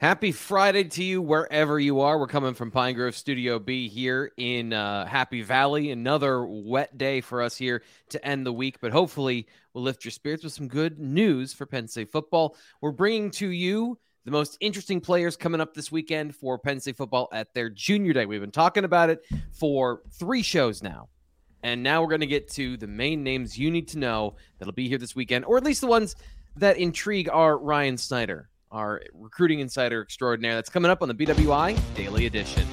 Happy Friday to you wherever you are. We're coming from Pine Grove Studio B here in uh, Happy Valley. Another wet day for us here to end the week, but hopefully we'll lift your spirits with some good news for Penn State football. We're bringing to you the most interesting players coming up this weekend for Penn State football at their junior day. We've been talking about it for three shows now. And now we're going to get to the main names you need to know that'll be here this weekend, or at least the ones that intrigue our Ryan Snyder, our recruiting insider extraordinaire. That's coming up on the BWI Daily Edition.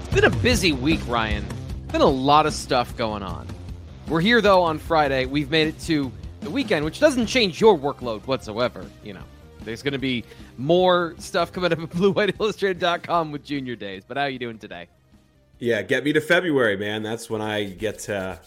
It's been a busy week, Ryan. Been a lot of stuff going on. We're here though on Friday. We've made it to the weekend, which doesn't change your workload whatsoever. You know, there's going to be more stuff coming up at BlueWhiteIllustrated.com with Junior Days. But how are you doing today? Yeah, get me to February, man. That's when I get to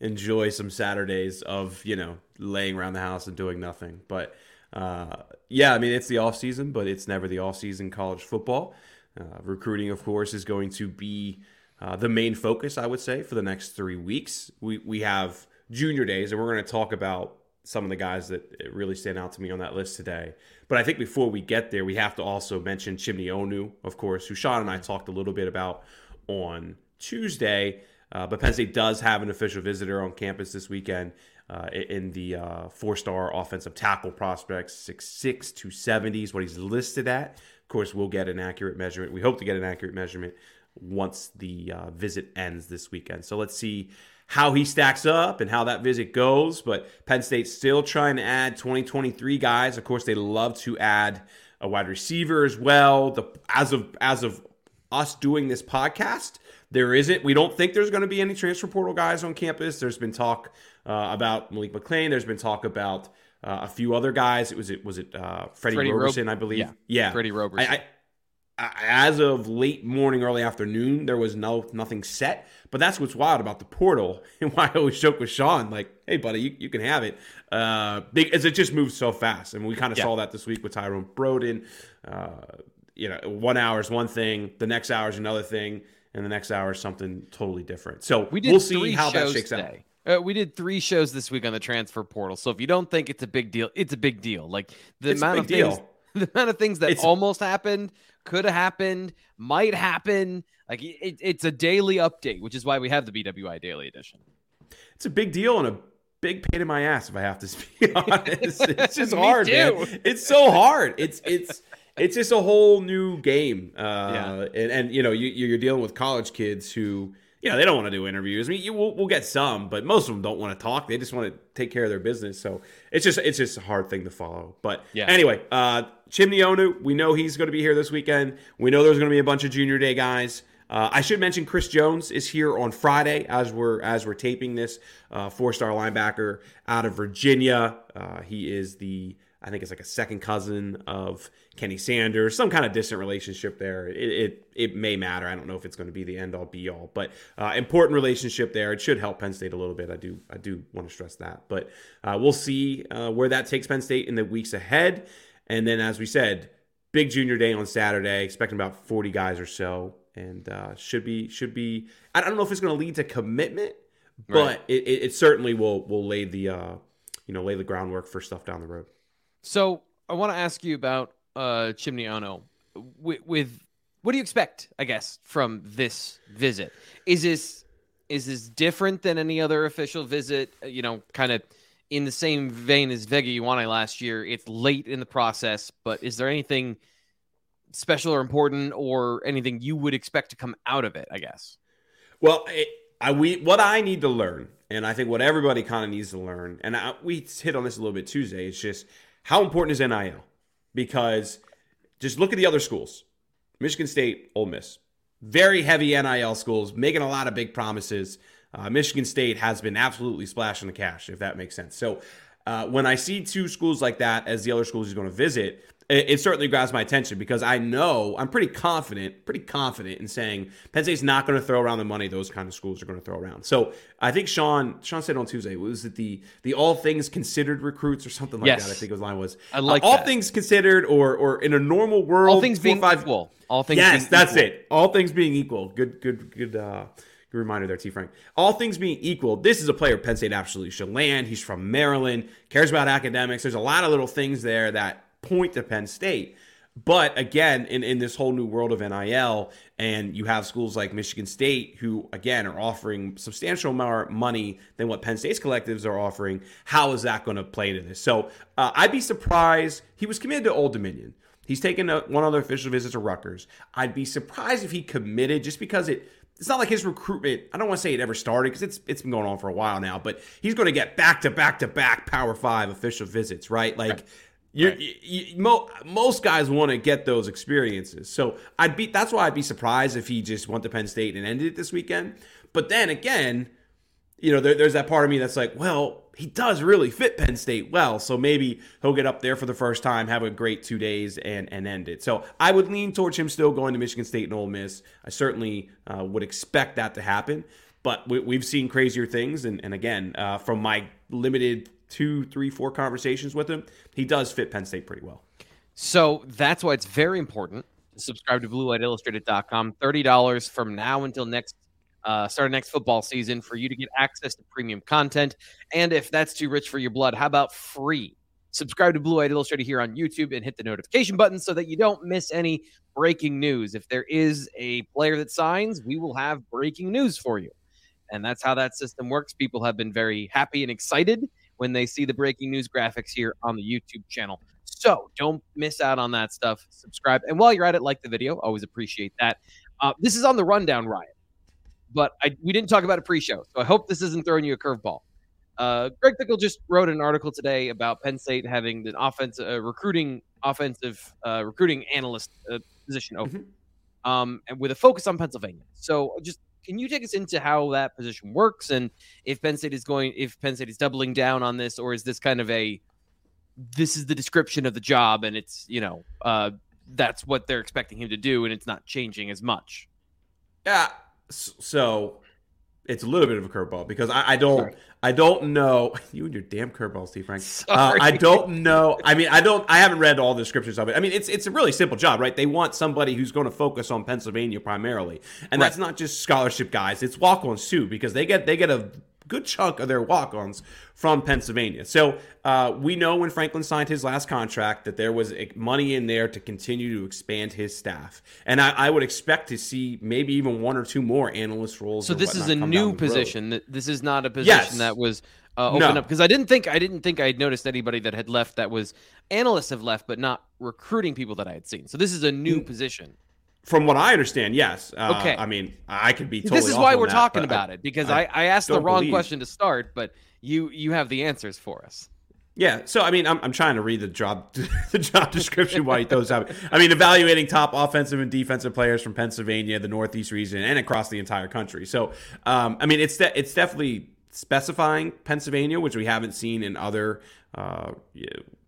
enjoy some Saturdays of, you know, laying around the house and doing nothing. But uh, yeah, I mean, it's the off season, but it's never the off season college football. Uh, recruiting, of course, is going to be uh, the main focus, I would say, for the next three weeks. We, we have junior days, and we're going to talk about some of the guys that really stand out to me on that list today. But I think before we get there, we have to also mention Chimdy Onoh, of course, who Sean and I talked a little bit about on Tuesday. Uh, but Penn State does have an official visitor on campus this weekend uh, in the uh, four-star offensive tackle prospect, 6'6", 270 is what he's listed at. Of course, we'll get an accurate measurement. We hope to get an accurate measurement once the uh, visit ends this weekend. So let's see how he stacks up and how that visit goes. But Penn State's still trying to add 2023 guys. Of course, they love to add a wide receiver as well. The as of as of us doing this podcast, there isn't. We don't think there's going to be any transfer portal guys on campus. There's been talk uh, about Malik McClain. There's been talk about uh, a few other guys. It was it was it uh, Freddie, Freddie Roberson, Rob- I believe. yeah. yeah. Freddie Roberson. I, I, I- as of late morning, early afternoon, there was no nothing set. But that's what's wild about the portal, and why I always joke with Sean, like, "Hey, buddy, you, you can have it," uh, because it just moves so fast. and we kind of Yeah. saw that this week with Tyrone Broden. Uh, you know, one hour is one thing, the next hour is another thing, and the next hour is something totally different. So We did we'll see how that shakes out. Uh, we did three shows this week on the transfer portal. So if you don't think it's a big deal, it's a big deal. Like the It's amount of things, deal. the amount of things that It's- almost happened, could have happened, might happen. Like it, it's a daily update, which is why we have the BWI Daily Edition. It's a big deal and a big pain in my ass, if I have to be honest. It's just hard, too. man. It's so hard. It's it's it's just a whole new game. Uh, Yeah. and, and you know, you, you're dealing with college kids who, you know, they don't want to do interviews. I mean, you, we'll, we'll get some, but most of them don't want to talk. They just want to take care of their business. So it's just it's just a hard thing to follow. But Yeah. anyway, uh, Chimdy Onoh, we know he's going to be here this weekend. We know there's going to be a bunch of junior day guys. Uh, I should mention Chris Jones is here on Friday as we're as we're taping this. Uh, four star linebacker out of Virginia. Uh, he is the I think it's like a second cousin of Kenny Sanders. Some kind of distant relationship there. It it, it may matter. I don't know if it's going to be the end all be all, but uh, important relationship there. It should help Penn State a little bit. I do I do want to stress that. But uh, we'll see uh, where that takes Penn State in the weeks ahead. And then, as we said, big junior day on Saturday. Expecting about forty guys or so, and uh, should be should be. I don't know if it's going to lead to commitment, but Right. it, it, it certainly will will lay the uh, you know lay the groundwork for stuff down the road. So I want to ask you about uh, Chimdy Onoh. With, with what do you expect? I guess from this visit is this is this different than any other official visit? Uh, You know, kind of in the same vein as Vega Ioane last year. It's late in the process, but is there anything special or important, or anything you would expect to come out of it? I guess. Well, it, I we what I need to learn, and I think what everybody kind of needs to learn, and I, we hit on this a little bit Tuesday. It's just how important is NIL? Because just look at the other schools: Michigan State, Ole Miss. very heavy NIL schools, making a lot of big promises. Uh, Michigan State has been absolutely splashing the cash, if that makes sense. So uh, when I see two schools like that as the other schools he's going to visit, it, it, certainly grabs my attention because I know I'm pretty confident, pretty confident in saying Penn State's not going to throw around the money those kind of schools are going to throw around. So I think Sean Sean said on Tuesday was it the the all things considered recruits or something like yes. that. I think his line was. I like uh, all that. things considered, or or in a normal world, all things being five, equal. All things. Yes, that's equal. it. All things being equal. Good, good, good. uh Good reminder there, T. Frank. All things being equal, this is a player Penn State absolutely should land. He's from Maryland, cares about academics. There's a lot of little things there that point to Penn State. But again, in, in this whole new world of NIL, and you have schools like Michigan State who, again, are offering substantial more money than what Penn State's collectives are offering, how is that going to play into this? So uh, I'd be surprised. He was committed to Old Dominion. He's taken a, one other official visit to Rutgers. I'd be surprised if he committed just because it. It's not like his recruitment. I don't want to say it ever started because it's it's been going on for a while now. But he's going to get back to back to back Power Five official visits, right? Like. You, right. you, you, mo- most guys want to get those experiences. So I'd be that's why I'd be surprised if he just went to Penn State and ended it this weekend. But then again, you know, there, there's that part of me that's like, well, he does really fit Penn State well, so maybe he'll get up there for the first time, have a great two days, and and end it. So I would lean towards him still going to Michigan State and Ole Miss. I certainly uh, would expect that to happen. But we, have seen crazier things, and, and again, uh, from my limited two, three, four conversations with him, he does fit Penn State pretty well. So that's why it's very important to subscribe to BlueWhiteIllustrated.com. Thirty dollars from now until next uh, start next football season for you to get access to premium content. And if that's too rich for your blood, how about free? Subscribe to Blue White Illustrated here on YouTube and hit the notification button so that you don't miss any breaking news. If there is a player that signs, we will have breaking news for you. And that's how that system works. People have been very happy and excited when they see the breaking news graphics here on the YouTube channel. So don't miss out on that stuff. Subscribe. And while you're at it, like the video. Always appreciate that. Uh, this is on the rundown, Ryan. But I, we didn't talk about a pre show. So I hope this isn't throwing you a curveball. Uh, Greg Pickle just wrote an article today about Penn State having an offensive uh, recruiting offensive uh, recruiting analyst uh, position open, mm-hmm. um, and with a focus on Pennsylvania. So just can you take us into how that position works and if Penn State is going, if Penn State is doubling down on this, or is this kind of a, this is the description of the job and it's, you know, uh, that's what they're expecting him to do and it's not changing as much? Yeah. So it's a little bit of a curveball because I, I don't Sorry. I don't know you and your damn curveballs, Steve Frank. Uh, I don't know. I mean, I don't. I haven't read all the descriptions of it. I mean, it's it's a really simple job, right? They want somebody who's going to focus on Pennsylvania primarily, and right. that's not just scholarship guys. It's walk-ons too because they get they get a good chunk of their walk-ons from Pennsylvania. So uh, we know when Franklin signed his last contract that there was money in there to continue to expand his staff, and I, I would expect to see maybe even one or two more analyst roles. So this is a new position. This is not a position yes. that was. Uh, open no. up because I didn't think I didn't think I had noticed anybody that had left that was analysts have left, but not recruiting people that I had seen. So this is a new mm. position. From what I understand, yes. Uh, okay. I mean, I could be. Totally this is why we're that, talking about I, it because I, I, asked the wrong believe. question to start, but you you have the answers for us. Yeah, so I mean, I'm, I'm trying to read the job the job description while he throws out. I mean, evaluating top offensive and defensive players from Pennsylvania, the Northeast region, and across the entire country. So, um, I mean, it's de- it's definitely specifying Pennsylvania, which we haven't seen in other uh,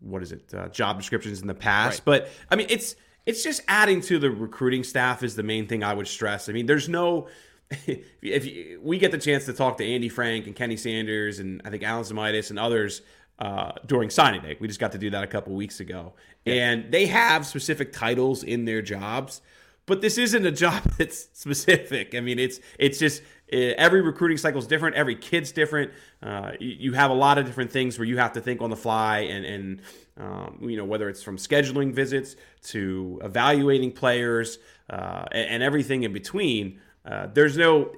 what is it uh, job descriptions in the past. Right. But I mean, it's it's just adding to the recruiting staff is the main thing I would stress. I mean, there's no if you, we get the chance to talk to Andy Frank and Kenny Sanders and I think Alan Zemaitis and others uh, during signing day, we just got to do that a couple weeks ago, yeah. and they have specific titles in their jobs, but this isn't a job that's specific. I mean, it's it's just every recruiting cycle is different. Every kid's different. Uh, you, you, have a lot of different things where you have to think on the fly and and um, you know, whether it's from scheduling visits to evaluating players uh, and, and, everything in between. Uh, there's no,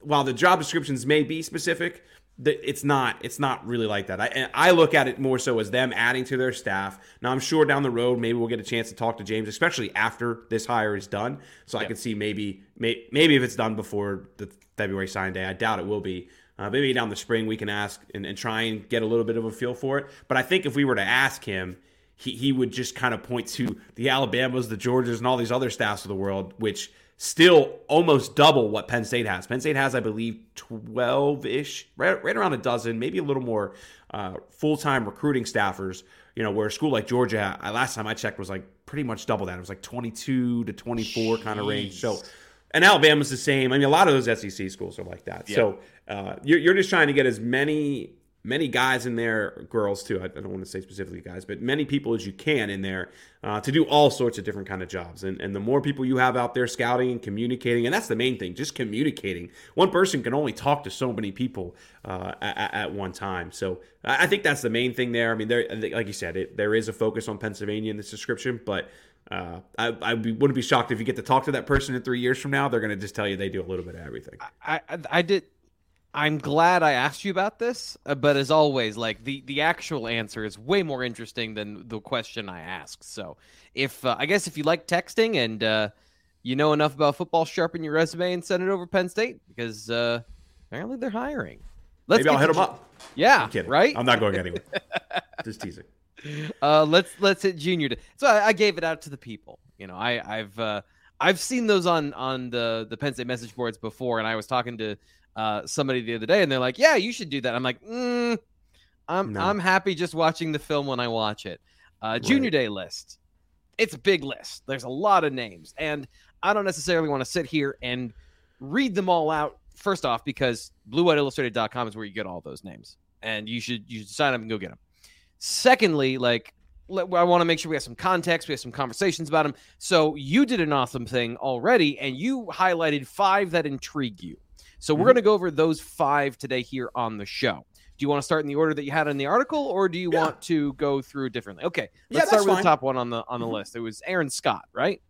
while the job descriptions may be specific, it's not it's not really like that. I I look at it more so as them adding to their staff. Now I'm sure down the road maybe we'll get a chance to talk to James, especially after this hire is done. So yeah. I can see maybe may, maybe if it's done before the February sign day. I doubt it will be. Uh, maybe down the spring we can ask and, and, try and get a little bit of a feel for it. But I think if we were to ask him, he, he would just kind of point to the Alabamas, the Georgias, and all these other staffs of the world, which still almost double what Penn State has. Penn State has, I believe, 12 ish, right, right around a dozen, maybe a little more uh, full time recruiting staffers. You know, where a school like Georgia, last time I checked, was like pretty much double that. It was like 22 to 24 kind of range. So, and Alabama's the same. I mean, a lot of those SEC schools are like that. Yeah. So uh, you're, you're just trying to get as many many guys in there, girls too. I, don't want to say specifically guys, but many people as you can in there uh, to do all sorts of different kind of jobs. And and the more people you have out there scouting and communicating, and that's the main thing, just communicating. One person can only talk to so many people uh, at, at, one time. So I think that's the main thing there. I mean, there, like you said, it, there is a focus on Pennsylvania in this description, but. Uh, I, I wouldn't be shocked if you get to talk to that person in three years from now. They're going to just tell you they do a little bit of everything. I, I, I did I'm glad I asked you about this, uh, but as always, like the the actual answer is way more interesting than the question I asked. So, if uh, I guess if you like texting and uh, you know enough about football, sharpen your resume and send it over Penn State because uh, apparently they're hiring. Let's Maybe I'll hit them up. Yeah, I'm kidding. Right? I'm not going anywhere. Just teasing. Uh, let's let's hit junior. Day. So I, I, gave it out to the people. You know, I I've uh, I've seen those on on the the Penn State message boards before, and I was talking to uh, somebody the other day, and they're like, "Yeah, you should do that." I'm like, mm, "I'm no. I'm happy just watching the film when I watch it." Uh, right. Junior Day list. It's a big list. There's a lot of names, and I don't necessarily want to sit here and read them all out. First off, because BlueWhiteIllustrated.com is where you get all those names, and you should you should sign up and go get them. Secondly, like I want to make sure we have some context, we have some conversations about them. So you did an awesome thing already, and you highlighted five that intrigue you. So we're mm-hmm. going to go over those five today here on the show. Do you want to start in the order that you had in the article, or do you yeah. want to go through differently? Okay, let's yeah, start with fine. the top one on the on the mm-hmm. list. It was Aaron Scott, right?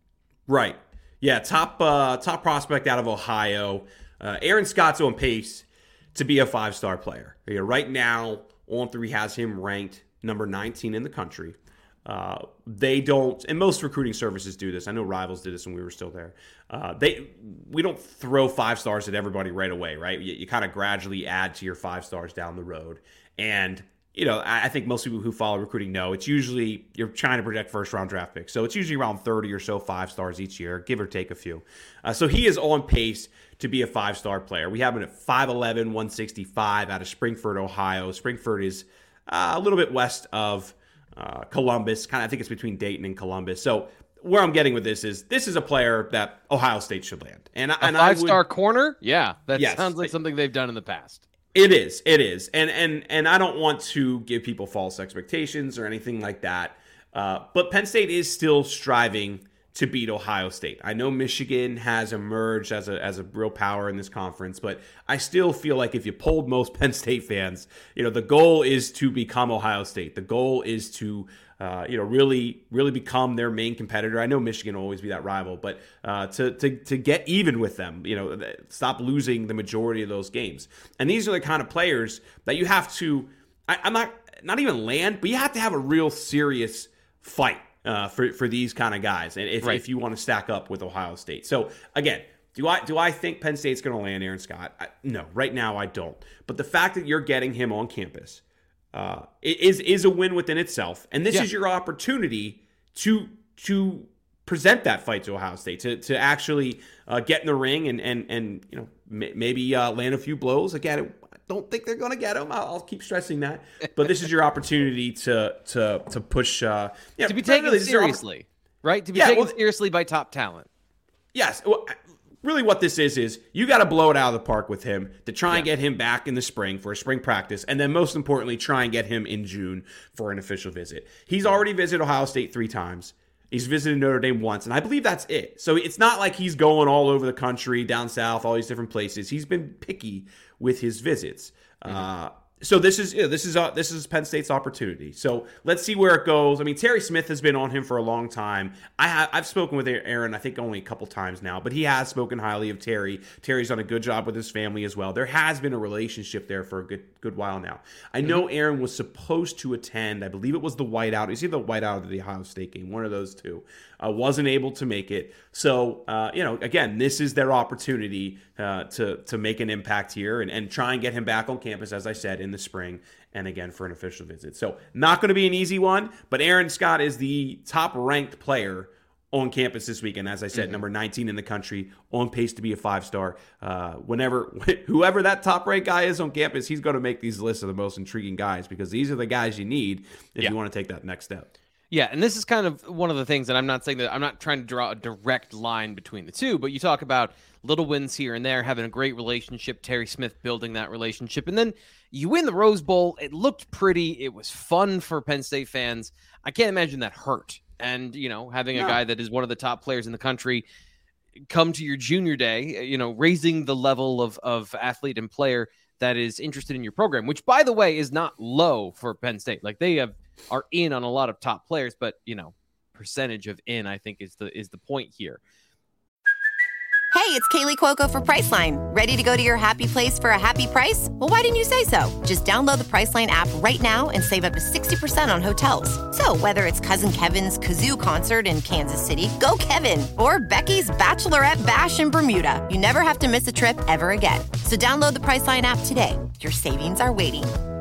Right. Yeah, top uh, top prospect out of Ohio. Uh, Aaron Scott's on pace to be a five star player. Yeah, right now, On Three has him ranked number 19 in the country. Uh, they don't, and most recruiting services do this. I know Rivals did this when we were still there. Uh, they, we don't throw five stars at everybody right away, right? You, you kind of gradually add to your five stars down the road, and you know, I, I think most people who follow recruiting know it's usually you're trying to project first round draft picks, so it's usually around 30 or so five stars each year, give or take a few. Uh, so he is on pace to be a five star player. We have him at 5'11, 165 out of Springfield, Ohio. Springfield is uh, a little bit west of uh, Columbus. Kind of, I think it's between Dayton and Columbus. So where I'm getting with this is this is a player that Ohio State should land. And, a and five star corner, yeah, that yes, sounds like something they've done in the past. It is, it is, and and and I don't want to give people false expectations or anything like that. Uh, but Penn State is still striving to beat Ohio State. I know Michigan has emerged as a as a real power in this conference, but I still feel like if you polled most Penn State fans, you know, the goal is to become Ohio State. The goal is to uh, you know, really, really become their main competitor. I know Michigan will always be that rival, but uh, to, to to get even with them, you know, stop losing the majority of those games. And these are the kind of players that you have to. I, I'm not not even land, but you have to have a real serious fight uh, for for these kind of guys, and if, right. if you want to stack up with Ohio State. So again, do I do I think Penn State's going to land Aaron Scott? I, no, right now I don't. But the fact that you're getting him on campus uh, is is a win within itself, and this yeah. is your opportunity to to present that fight to Ohio State to to actually uh, get in the ring and and and you know m- maybe uh, land a few blows. Again, don't think they're going to get him. I'll, I'll, keep stressing that. But this is your opportunity to to to push. Uh, yeah, to be taken really, seriously, right? To be yeah, taken well, seriously by top talent. Yes. Well, really, what this is is you got to blow it out of the park with him to try yeah. and get him back in the spring for a spring practice, and then most importantly, try and get him in June for an official visit. He's already visited Ohio State three times. He's visited Notre Dame once, and I believe that's it. So it's not like he's going all over the country, down south, all these different places. He's been picky with his visits. Mm-hmm. Uh, so this is you know, this is uh, this is Penn State's opportunity. So let's see where it goes. I mean, Terry Smith has been on him for a long time. I have I've spoken with Aaron, I think only a couple times now, but he has spoken highly of Terry. Terry's done a good job with his family as well. There has been a relationship there for a good good while now. I know mm-hmm. Aaron was supposed to attend. I believe it was the whiteout. Is he the whiteout of the Ohio State game? One of those two. Uh, wasn't able to make it. So uh, you know, again, this is their opportunity uh, to to make an impact here and, and try and get him back on campus, as I said, in the spring and again for an official visit. So not going to be an easy one, but Aaron Scott is the top ranked player on campus this weekend. As I said, Mm-hmm. number 19 in the country, on pace to be a five star. Uh, whenever, whoever that top ranked guy is on campus, he's going to make these lists of the most intriguing guys because these are the guys you need if Yeah. you want to take that next step. Yeah, and this is kind of one of the things, that I'm not saying that I'm not trying to draw a direct line between the two, but you talk about little wins here and there, having a great relationship, Terry Smith building that relationship, and then you win the Rose Bowl. It looked pretty, it was fun for Penn State fans. I can't imagine that hurt. And, you know, having a guy that is one of the top players in the country come to your junior day, you know, raising the level of, of athlete and player that is interested in your program, which by the way is not low for Penn State. Like they have are in on a lot of top players, but you know, percentage of in I think is the is the point here. Hey, it's Kaley Cuoco for Priceline. Ready to go to your happy place for a happy price? Well, why didn't you say so? Just download the Priceline app right now and save up to 60% on hotels. So, whether it's Cousin Kevin's Kazoo concert in Kansas City, go Kevin, or Becky's Bachelorette Bash in Bermuda, you never have to miss a trip ever again. So, download the Priceline app today. Your savings are waiting.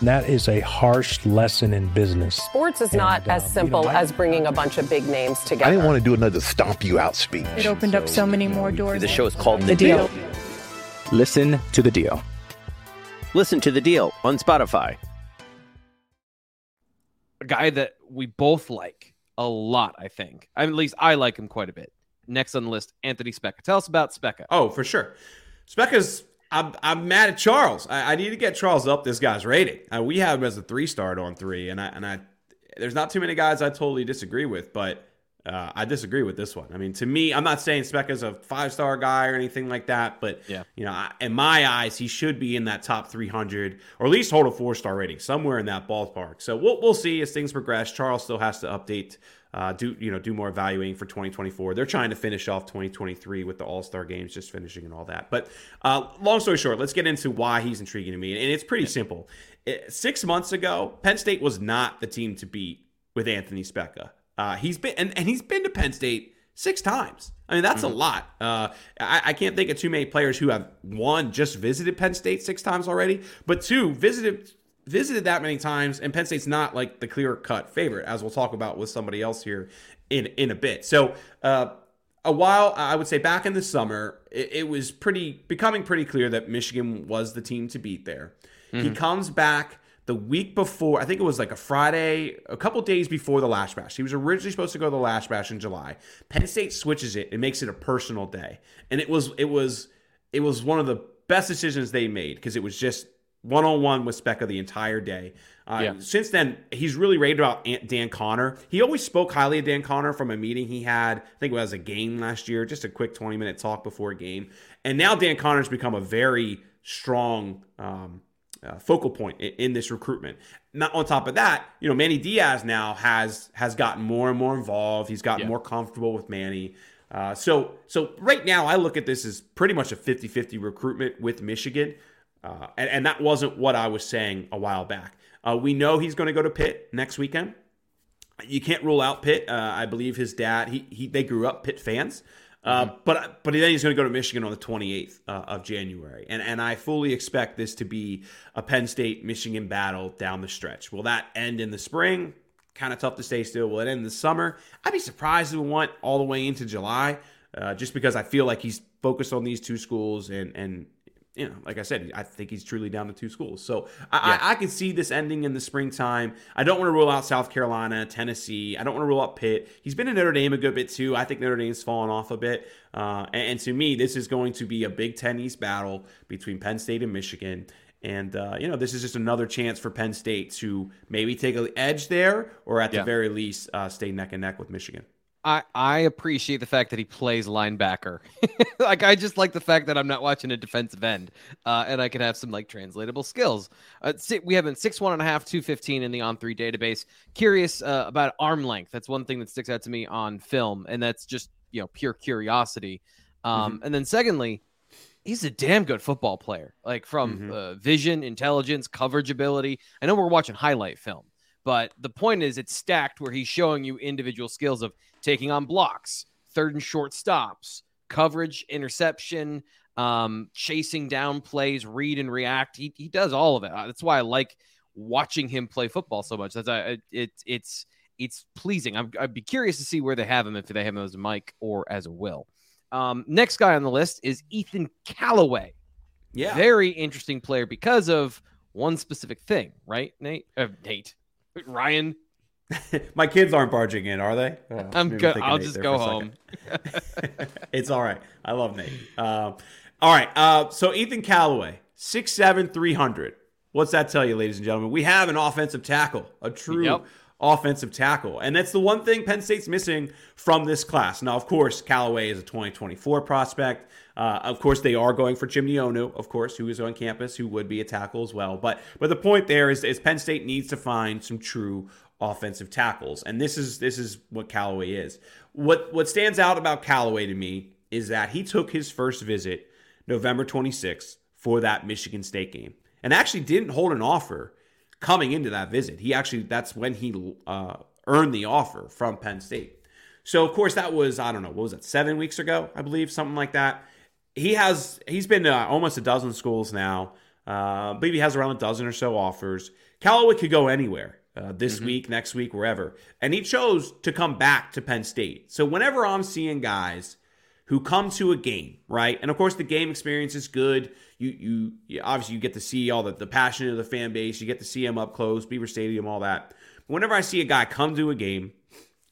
And that is a harsh lesson in business. Sports is not And, uh, as you know, simple I- as bringing a bunch of big names together. I didn't want to do another stomp you out speech. It opened up so many more doors. The show is called The, The Deal. Listen to The Deal. Listen to The Deal on Spotify. A guy that we both like a lot, I think. I mean, at least I like him quite a bit. Next on the list, Anthony Speca. Tell us about Speca. Oh, for sure. Speca's. I'm, I'm mad at Charles. I, I need to get Charles up this guy's rating. Uh, we have him as a three star on three, and I and I. There's not too many guys I totally disagree with, but uh, I disagree with this one. I mean, to me, I'm not saying Speca's a five star guy or anything like that, but Yeah. you know, I, in my eyes, he should be in that top 300 or at least hold a four star rating somewhere in that ballpark. So we'll we'll see as things progress. Charles still has to update, uh, do you know, do more evaluating for 2024. They're trying to finish off 2023 with the All Star games just finishing and all that. But uh, long story short, let's get into why he's intriguing to me, and it's pretty simple. It- six months ago, Penn State was not the team to beat with Anthony Speca. Uh, he's been and, and he's been to Penn State six times. I mean, that's a lot. Uh, I, I can't think of too many players who have one just visited Penn State six times already, but two visited visited that many times, and Penn State's not like the clear cut favorite, as we'll talk about with somebody else here in in a bit. So. Uh, a while, I would say back in the summer, it, it was pretty becoming pretty clear that Michigan was the team to beat there. He comes back the week before, I think it was like a Friday, a couple days before the Lasch Bash. He was originally supposed to go to the Lasch Bash in July. Penn State switches it and makes it a personal day, and it was it was it was one of the best decisions they made because it was just one on one with Speca the entire day. Uh, Yeah. Since then, he's really raved about Dan Connor. He always spoke highly of Dan Connor from a meeting he had. I think it was a game last year, just a quick 20 minute talk before a game. And now Dan Connor's become a very strong um, uh, focal point in, in this recruitment. Not on top of that, you know, Manny Diaz now has has gotten more and more involved. He's gotten Yeah. more comfortable with Manny. Uh, so so right now, I look at this as pretty much a 50-50 recruitment with Michigan. Uh, and, and that wasn't what I was saying a while back. Uh, we know he's going to go to Pitt next weekend. You can't rule out Pitt. Uh, I believe his dad, he, he they grew up Pitt fans. Uh, But but then he's going to go to Michigan on the 28th uh, of January, and and I fully expect this to be a Penn State Michigan battle down the stretch. Will that end in the spring? Kind of tough to say still. Will it end in the summer? I'd be surprised if it went all the way into July, uh, just because I feel like he's focused on these two schools and and you know, like I said, I think he's truly down to two schools. So I, I, I can see this ending in the springtime. I don't want to rule out South Carolina, Tennessee. I don't want to rule out Pitt. He's been in Notre Dame a good bit too. I think Notre Dame's fallen off a bit. Uh, and, and to me, this is going to be a Big Ten East battle between Penn State and Michigan. And uh, you know, this is just another chance for Penn State to maybe take an edge there, or at Yeah. the very least, uh, stay neck and neck with Michigan. I, I appreciate the fact that he plays linebacker. like I just like the fact that I'm not watching a defensive end, uh, and I can have some like translatable skills. Uh, we have been six one and a half, two fifteen in the on three database. Curious uh, about arm length. That's one thing that sticks out to me on film, and that's just you know pure curiosity. Um, And then secondly, he's a damn good football player. Like from Mhm. uh, vision, intelligence, coverage ability. I know we're watching highlight film, but the point is it's stacked where he's showing you individual skills of taking on blocks, third and short stops, coverage, interception, um, chasing down plays, read and react. He he does all of it. Uh, That's why I like watching him play football so much. That's I it, it's it's pleasing. I'm, I'd be curious to see where they have him if they have him as a Mike or as a Will. Um, next guy on the list is Ethan Callaway. Yeah. Very interesting player because of one specific thing, right? Nate, uh, Nate, Ryan. My kids aren't barging in, are they? Uh, I'm maybe good. I'll Nate just go home. it's all right. I love Nate. Um, all right. Uh, so Ethan Callaway, 6'7", 300. What's that tell you, ladies and gentlemen? We have an offensive tackle, a true Yep. Offensive tackle. And that's the one thing Penn State's missing from this class. Now, of course, Callaway is a 2024 prospect. Uh, of course, they are going for Chimdy Onoh, of course, who is on campus, who would be a tackle as well. But but the point there is, is Penn State needs to find some true offensive tackles, and this is this is what Callaway is. What what stands out about Callaway to me is that he took his first visit November 26th for that Michigan State game, and actually didn't hold an offer coming into that visit. He actually that's when he uh, earned the offer from Penn State. So of course that was I don't know what was that seven weeks ago I believe something like that. He has he's been to almost a dozen schools now. Uh, I believe he has around a dozen or so offers. Callaway could go anywhere uh, this week, next week, wherever, and he chose to come back to Penn State. So whenever I'm seeing guys who come to a game, right? And of course, the game experience is good. You, you, you obviously you get to see all the, the passion of the fan base. You get to see them up close, Beaver Stadium, all that. But whenever I see a guy come to a game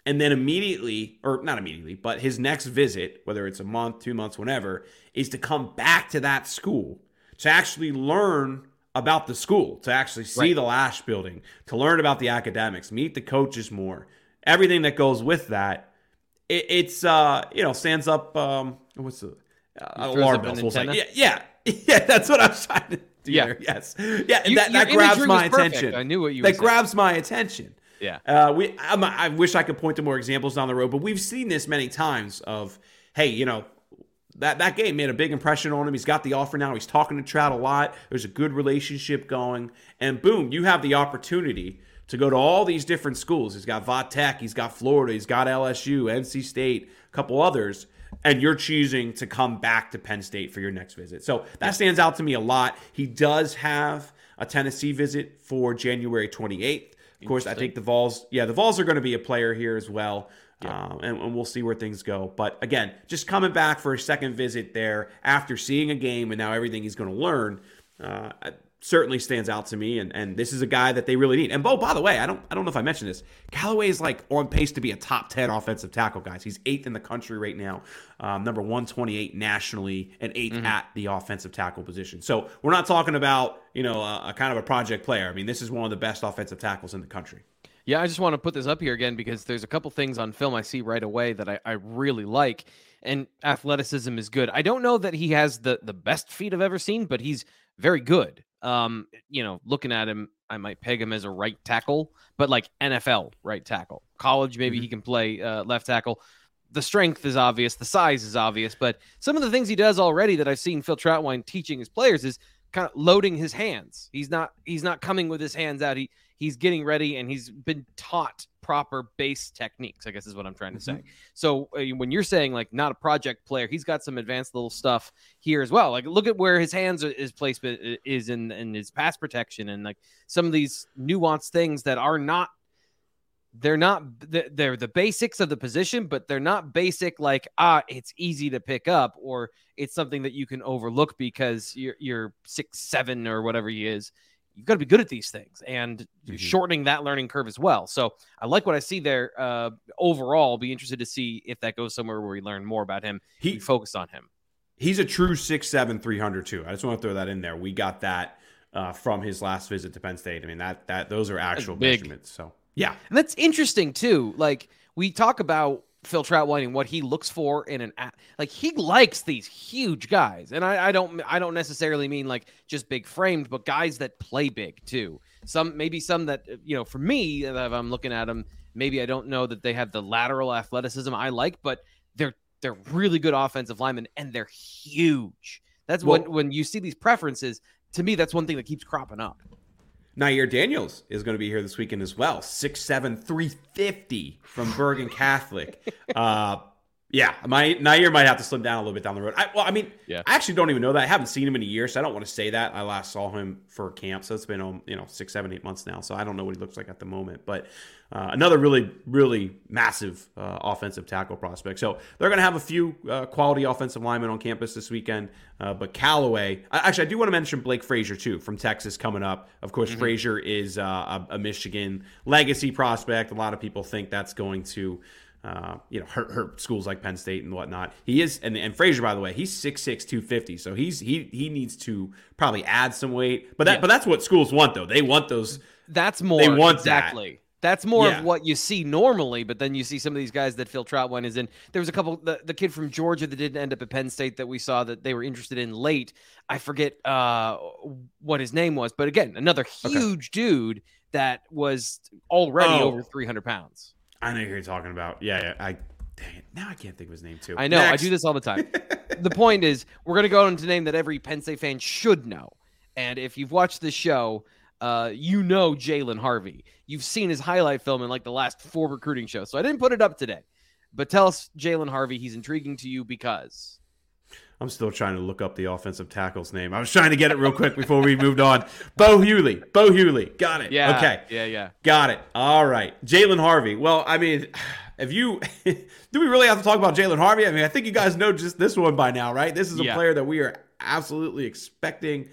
and then immediately, or not immediately, but his next visit, whether it's a month, two months, whenever, is to come back to that school to actually learn about the school, to actually see Right. the Lasch building, to learn about the academics, meet the coaches more, everything that goes with that. It, it's uh, you know, stands up. Um, what's the uh, alarm bells? We'll say. Yeah, yeah, yeah. That's what I was trying to do. Yeah. there. Yes. Yeah. You- that that grabs my attention. I knew what you That were saying. grabs my attention. Yeah. Uh, we, I'm, I wish I could point to more examples down the road, but we've seen this many times. Of hey, you know, that that game made a big impression on him. He's got the offer now. He's talking to Trout a lot. There's a good relationship going, and boom, you have the opportunity to go to all these different schools. He's got Va Tech, he's got Florida, he's got LSU, NC State, a couple others, and you're choosing to come back to Penn State for your next visit. So that stands out to me a lot. He does have a Tennessee visit for January 28th. Of course, I think the Vols, yeah, the Vols are going to be a player here as well. Um, and, and we'll see where things go. But again, just coming back for a second visit there after seeing a game and now everything he's going to learn uh, certainly stands out to me. And, and this is a guy that they really need. And Bo, by the way, I don't I don't know if I mentioned this. Callaway is like on pace to be a top ten offensive tackle, guys. He's eighth in the country right now, um, number one twenty eight nationally, and 8th at the offensive tackle position. So we're not talking about you know a, a kind of a project player. I mean, this is one of the best offensive tackles in the country. Yeah, I just want to put this up here again because there's a couple things on film I see right away that I, I really like. And athleticism is good. I don't know that he has the the best feet I've ever seen, but he's very good. Um, you know, looking at him, I might peg him as a right tackle, but like NFL right tackle. College, maybe he can play uh, left tackle. The strength is obvious, the size is obvious, but some of the things he does already that I've seen Phil Trautwein teaching his players is kind of loading his hands. He's not he's not coming with his hands out. He he's getting ready and he's been taught proper base techniques. I guess is what I'm trying to say. So uh, when you're saying like not a project player, he's got some advanced little stuff here as well. Like look at where his hands are, his placement is in in his pass protection and like some of these nuanced things that are not they're not they're the basics of the position but they're not basic like ah it's easy to pick up or it's something that you can overlook because you're you're six seven or whatever he is you've got to be good at these things and shortening that learning curve as well so i like what i see there uh overall be interested to see if that goes somewhere where we learn more about him He- we focus on him He's a true 6'7", 300 too. I just want to throw that in there. We got that uh, from his last visit to Penn State. I mean that that those are actual measurements. So yeah, And that's interesting too. Like we talk about Phil Trautwein and what he looks for in an like he likes these huge guys, and I, I don't I don't necessarily mean like just big framed, but guys that play big too. Some maybe some that you know for me if I'm looking at them, maybe I don't know that they have the lateral athleticism I like, but they're they're really good offensive linemen and they're huge. That's Well- when when you see these preferences. To me, that's one thing that keeps cropping up. Nair Daniels is going to be here this weekend as well. 6'7", 350 from Bergen Catholic. uh, yeah, my Nair might have to slim down a little bit down the road. I, well, I mean, Yeah. I actually don't even know that. I haven't seen him in a year, so I don't want to say that. I last saw him for camp, so it's been um, you know six, seven, eight months now. So I don't know what he looks like at the moment. But uh, another really, really massive uh, offensive tackle prospect. So they're going to have a few uh, quality offensive linemen on campus this weekend. Uh, but Callaway, I, actually, I do want to mention Blake Frazier too from Texas coming up. Of course, Frazier is uh, a, a Michigan legacy prospect. A lot of people think that's going to uh, you know, hurt, hurt schools like Penn State and whatnot. He is, and, and Frazier, by the way, he's 6'6", 250. So he's he he needs to probably add some weight. But that Yeah. but that's what schools want though. They want those. That's more They want that. exactly. That's more Yeah. of what you see normally, but then you see some of these guys that Phil Trautwein is in. There was a couple, the, the kid from Georgia that didn't end up at Penn State that we saw that they were interested in late. I forget uh, what his name was, but again, another huge dude that was already Oh. over 300 pounds. I know you're talking about. Yeah, yeah. I dang it, now I can't think of his name too. I know. Next. I do this all the time. the point is, we're going to go into a name that every Penn State fan should know. And if you've watched the show, uh, you know Jalen Harvey. You've seen his highlight film in like the last four recruiting shows. So I didn't put it up today. But tell us, Jalen Harvey, he's intriguing to you because. I'm still trying to look up the offensive tackle's name. I was trying to get it real quick before we moved on. Bo Hughley. Bo Hughley. Got it. Yeah. Okay. Yeah. Yeah. Got it. All right. Jalen Harvey. Well, I mean, if you do we really have to talk about Jalen Harvey? I mean, I think you guys know just this one by now, right? This is a Yeah. player that we are absolutely expecting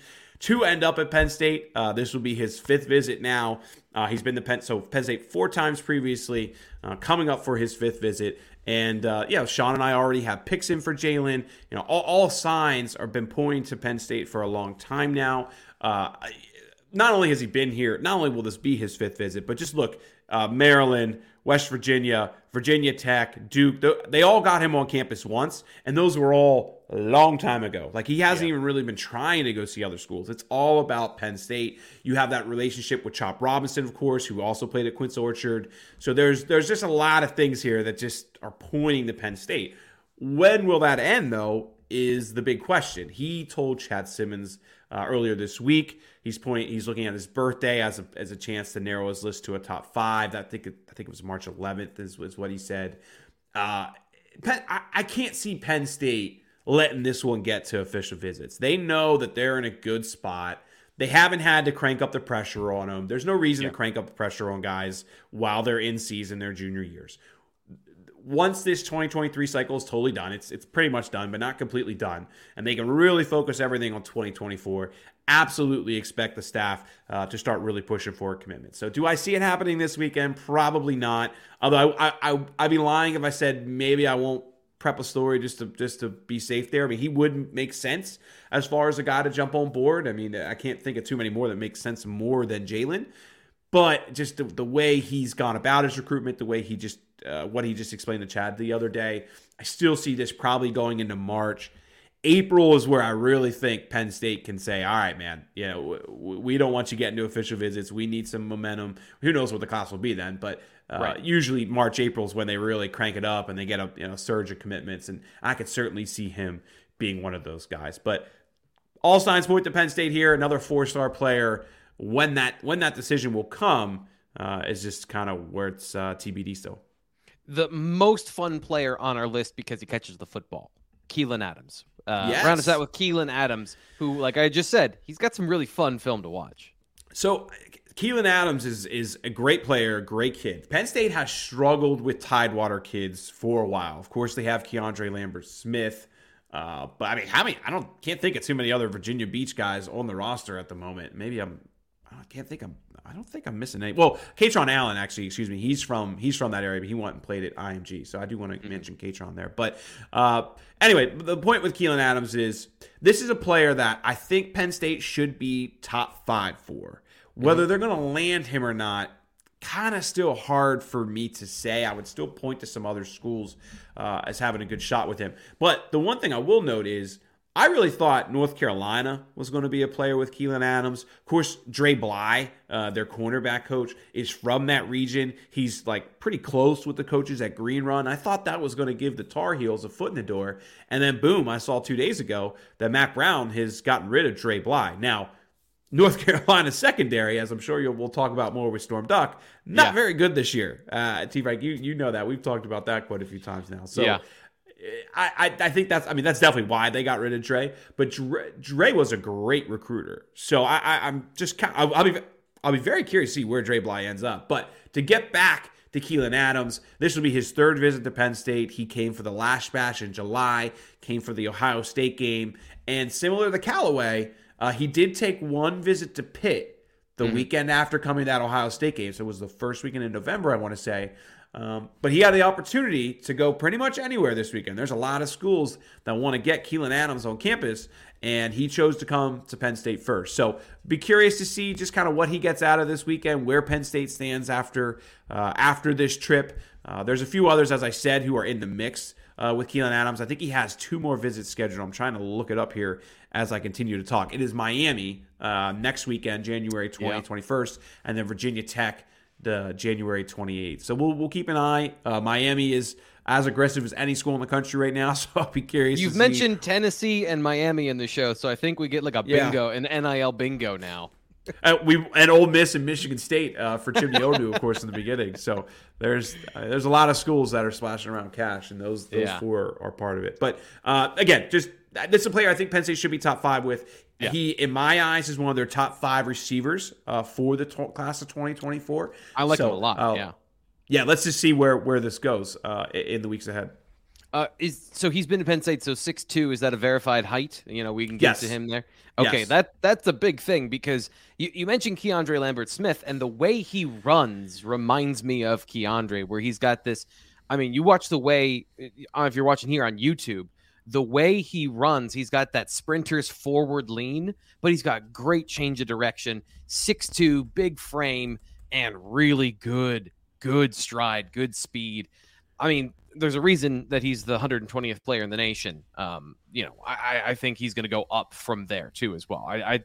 to end up at Penn State. Uh, this will be his fifth visit now. Uh, he's been to Penn so Penn State four times previously, uh, coming up for his fifth visit. And uh, yeah, Sean and I already have picks in for Jalen. You know, all, all signs are been pointing to Penn State for a long time now. Uh, not only has he been here, not only will this be his fifth visit, but just look, uh, Maryland, West Virginia, Virginia Tech, Duke. They all got him on campus once, and those were all a long time ago. Like he hasn't even really been trying to go see other schools. It's all about Penn State. You have that relationship with Chop Robinson, of course, who also played at Quince Orchard. So there's there's just a lot of things here that just are pointing to Penn State. When will that end, though, is the big question. He told Chad Simmons uh, earlier this week. He's point. He's looking at his birthday as a as a chance to narrow his list to a top five. I think it, I think it was March 11th is, is what he said. Uh, Penn, I, I can't see Penn State letting this one get to official visits. They know that they're in a good spot. They haven't had to crank up the pressure on them. There's no reason to crank up the pressure on guys while they're in season, their junior years once this 2023 cycle is totally done, it's it's pretty much done, but not completely done, and they can really focus everything on 2024. Absolutely expect the staff uh, to start really pushing for a commitment. So, do I see it happening this weekend? Probably not. Although I, I, I I'd be lying if I said maybe I won't prep a story just to just to be safe there. I mean, he wouldn't make sense as far as a guy to jump on board. I mean, I can't think of too many more that make sense more than Jalen but just the, the way he's gone about his recruitment, the way he just uh, what he just explained to Chad the other day, I still see this probably going into March. April is where I really think Penn State can say, "All right, man, you know, w- we don't want you getting to official visits. We need some momentum. Who knows what the class will be then?" But uh, Right. usually March, April is when they really crank it up and they get a you know surge of commitments, and I could certainly see him being one of those guys. But all signs point to Penn State here. Another four-star player. When that when that decision will come uh, is just kind of where it's uh, TBD still. The most fun player on our list because he catches the football, Keelan Adams. Uh, Yes. Round us out with Keelan Adams, who, like I just said, he's got some really fun film to watch. So Keelan Adams is is a great player, a great kid. Penn State has struggled with Tidewater kids for a while. Of course, they have Keandre Lambert Smith. Uh, but I mean, how many? I don't can't think of too many other Virginia Beach guys on the roster at the moment. Maybe I'm. I can't think I'm. I don't think I'm missing any. Well, Kaytron Allen actually, excuse me. He's from he's from that area, but he went and played at IMG, so I do want to mention Kaytron there. But uh, anyway, the point with Keelan Adams is this is a player that I think Penn State should be top five for. Whether they're going to land him or not, kind of still hard for me to say. I would still point to some other schools uh, as having a good shot with him. But the one thing I will note is I really thought North Carolina was going to be a player with Keelan Adams. Of course, Dre Bly, uh, their cornerback coach, is from that region. He's like pretty close with the coaches at Green Run. I thought that was going to give the Tar Heels a foot in the door. And then, boom, I saw two days ago that Mack Brown has gotten rid of Dre Bly. Now, North Carolina secondary, as I'm sure you'll, we'll talk about more with Storm Duck, not Yeah. very good this year. Uh, T Frank, you you know that we've talked about that quite a few times now. So Yeah. I, I I think that's I mean that's definitely why they got rid of Dre. But Dre, Dre was a great recruiter, so I, I I'm just kind I'll, I'll be I'll be very curious to see where Dre Bly ends up. But to get back to Keelan Adams, this will be his third visit to Penn State. He came for the Lasch Bash in July, came for the Ohio State game, and similar to Callaway, uh, he did take one visit to Pitt the weekend after coming to that Ohio State game. So it was the first weekend in November, I want to say. Um, but he had the opportunity to go pretty much anywhere this weekend. There's a lot of schools that want to get Keelan Adams on campus, and he chose to come to Penn State first. So be curious to see just kind of what he gets out of this weekend, where Penn State stands after uh, after this trip. Uh, there's a few others, as I said, who are in the mix uh, with Keelan Adams. I think he has two more visits scheduled. I'm trying to look it up here as I continue to talk. It is Miami uh, next weekend, January 20, Yeah. 21st, and then Virginia Tech the January 28th. So we'll we'll keep an eye. Uh, Miami is as aggressive as any school in the country right now, so I'll be curious. You've to see- mentioned Tennessee and Miami in the show, so I think we get like a Yeah. bingo, an NIL bingo now. uh, we and Ole Miss and Michigan State uh, for Chimney Odu, of course, in the beginning. So there's uh, there's a lot of schools that are splashing around cash, and those those Yeah. four are part of it. But uh, again, just this is a player I think Penn State should be top five with. Yeah. He, in my eyes, is one of their top five receivers uh, for the to- class of 2024. I like So, him a lot. uh, yeah. yeah. Let's just see where where this goes uh, in the weeks ahead. Uh, is so he's been to Penn State. So six two is that a verified height? You know, we can get Yes. to him there. Okay, Yes. that that's a big thing because you, you mentioned Keandre Lambert Smith and the way he runs reminds me of Keandre, where he's got this. I mean, you watch the way uh, if you're watching here on YouTube, the way he runs, he's got that sprinter's forward lean, but he's got great change of direction, six two, big frame, and really good, good stride, good speed. I mean, there's a reason that he's the 120th player in the nation. Um, you know, I, I- think he's going to go up from there too as well. I, I,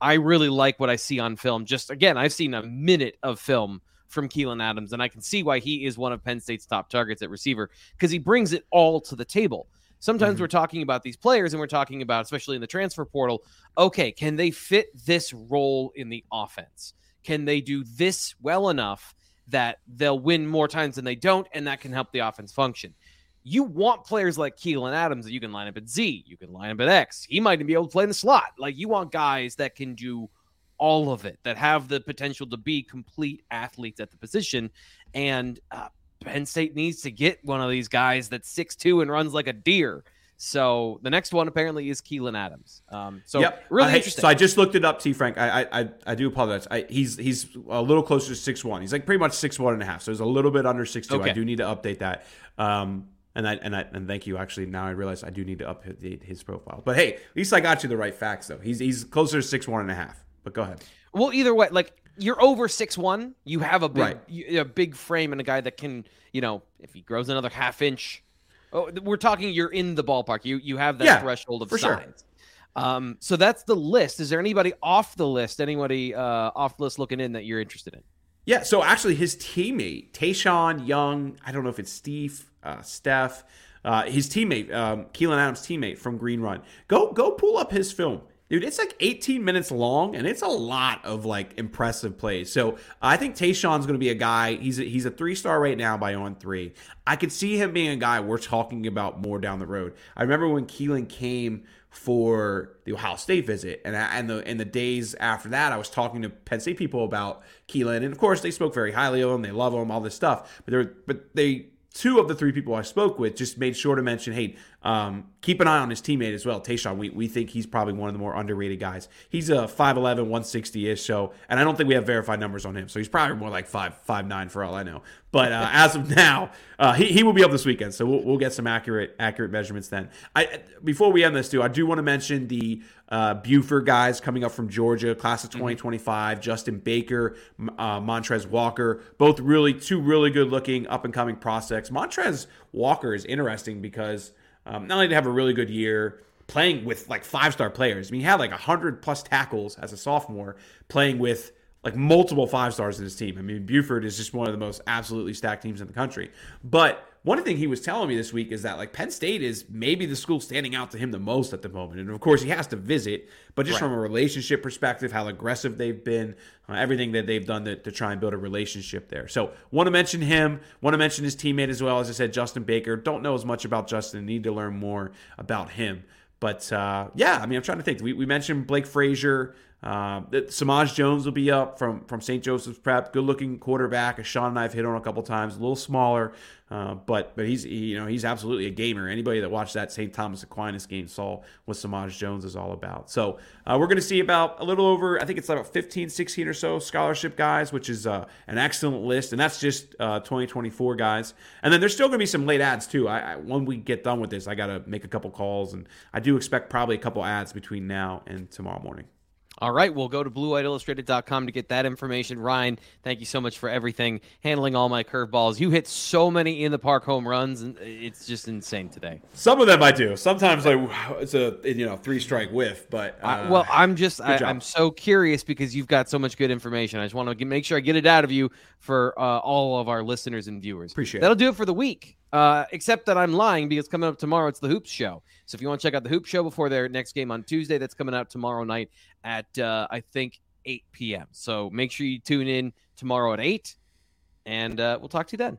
I really like what I see on film. Just again, I've seen a minute of film from Keelan Adams, and I can see why he is one of Penn State's top targets at receiver because he brings it all to the table. Sometimes we're talking about these players, and we're talking about, especially in the transfer portal, okay, can they fit this role in the offense? Can they do this well enough that they'll win more times than they don't, and that can help the offense function? You want players like Keelan Adams that you can line up at Z, you can line up at X. He might even be able to play in the slot. Like you want guys that can do all of it, that have the potential to be complete athletes at the position. And uh, Penn State needs to get one of these guys that's 6'2 and runs like a deer. So the next one apparently is Keelan Adams. Um, so yep. really hey, interesting. So I just looked it up, T. Frank. I I, I, I do apologize. I, he's he's a little closer to six one. He's like pretty much six one and a half. So he's a little bit under six two. Okay. I do need to update that. Um, and I and I and thank you. Actually, now I realize I do need to update his profile. But hey, at least I got you the right facts though. He's he's closer to six one and a half. But go ahead. Well, either way, like you're over six one, you have a big, Right. you- a big frame and a guy that can, you know, if he grows another half inch, oh, we're talking you're in the ballpark. You you have that Yeah, threshold of for sure. size. Um, so that's the list. Is there anybody off the list? Anybody uh, off the list looking in that you're interested in? Yeah, so actually, his teammate Tayshawn Young, I don't know if it's Steve, uh, Steph, uh, his teammate, um, Keelan Adams' teammate from Green Run. Go, go, pull up his film, dude. It's like 18 minutes long, and it's a lot of like impressive plays. So I think Tayshawn's going to be a guy. He's a, he's a three star right now by On3. I could see him being a guy we're talking about more down the road. I remember when Keelan came for the Ohio State visit, and I- and the and the days after that, I was talking to Penn State people about Keelan, and of course they spoke very highly of him. They love him, all this stuff. But there, but they two of the three people I spoke with just made sure to mention, hey, um, keep an eye on his teammate as well, Tayshawn. We, we think he's probably one of the more underrated guys. He's a 5'11", 160 ish. So, and I don't think we have verified numbers on him. So he's probably more like five five nine for all I know. But uh, as of now, uh, he, he will be up this weekend. So we'll, we'll get some accurate accurate measurements then. I before we end this, too, I do want to mention the uh, Buford guys coming up from Georgia, class of 2025. Justin Baker, uh, Montrez Walker, both really two really good looking up and coming prospects. Montrez Walker is interesting because um, not only did he have a really good year, playing with like five star players. I mean, he had like 100 plus tackles as a sophomore playing with like multiple five stars in his team. I mean, Buford is just one of the most absolutely stacked teams in the country. But one thing he was telling me this week is that like Penn State is maybe the school standing out to him the most at the moment. And of course, he has to visit, but just right. from a relationship perspective, how aggressive they've been, uh, everything that they've done to, to try and build a relationship there. So, want to mention him, want to mention his teammate as well. As I said, Justin Baker. Don't know as much about Justin, need to learn more about him. But uh, yeah, I mean, I'm trying to think. We, we mentioned Blake Frazier. Uh, Samaj Jones will be up from from St. Joseph's Prep. Good looking quarterback. As Sean and I have hit on a couple times. A little smaller, uh, but but he's he, you know he's absolutely a gamer. Anybody that watched that St. Thomas Aquinas game saw what Samaj Jones is all about. So uh, we're going to see about a little over. I think it's about 15, 16 or so scholarship guys, which is uh, an excellent list, and that's just uh, 2024 guys. And then there's still going to be some late adds too. I, I when we get done with this, I got to make a couple calls, and I do expect probably a couple adds between now and tomorrow morning. All right, we'll go to bluewhiteillustrated.com to get that information. Ryan, thank you so much for everything, handling all my curveballs. You hit so many in the park home runs, and it's just insane today. Some of them I do. Sometimes like it's a you know three strike whiff, but uh, I, well, I'm just I, am so curious because you've got so much good information. I just want to make sure I get it out of you for uh, all of our listeners and viewers. Appreciate. That'll it. do it for the week. Uh, except that I'm lying because coming up tomorrow, it's the Hoops Show. So if you want to check out the Hoops Show before their next game on Tuesday, that's coming out tomorrow night at, uh, I think, 8 p.m. So make sure you tune in tomorrow at 8, and uh, we'll talk to you then.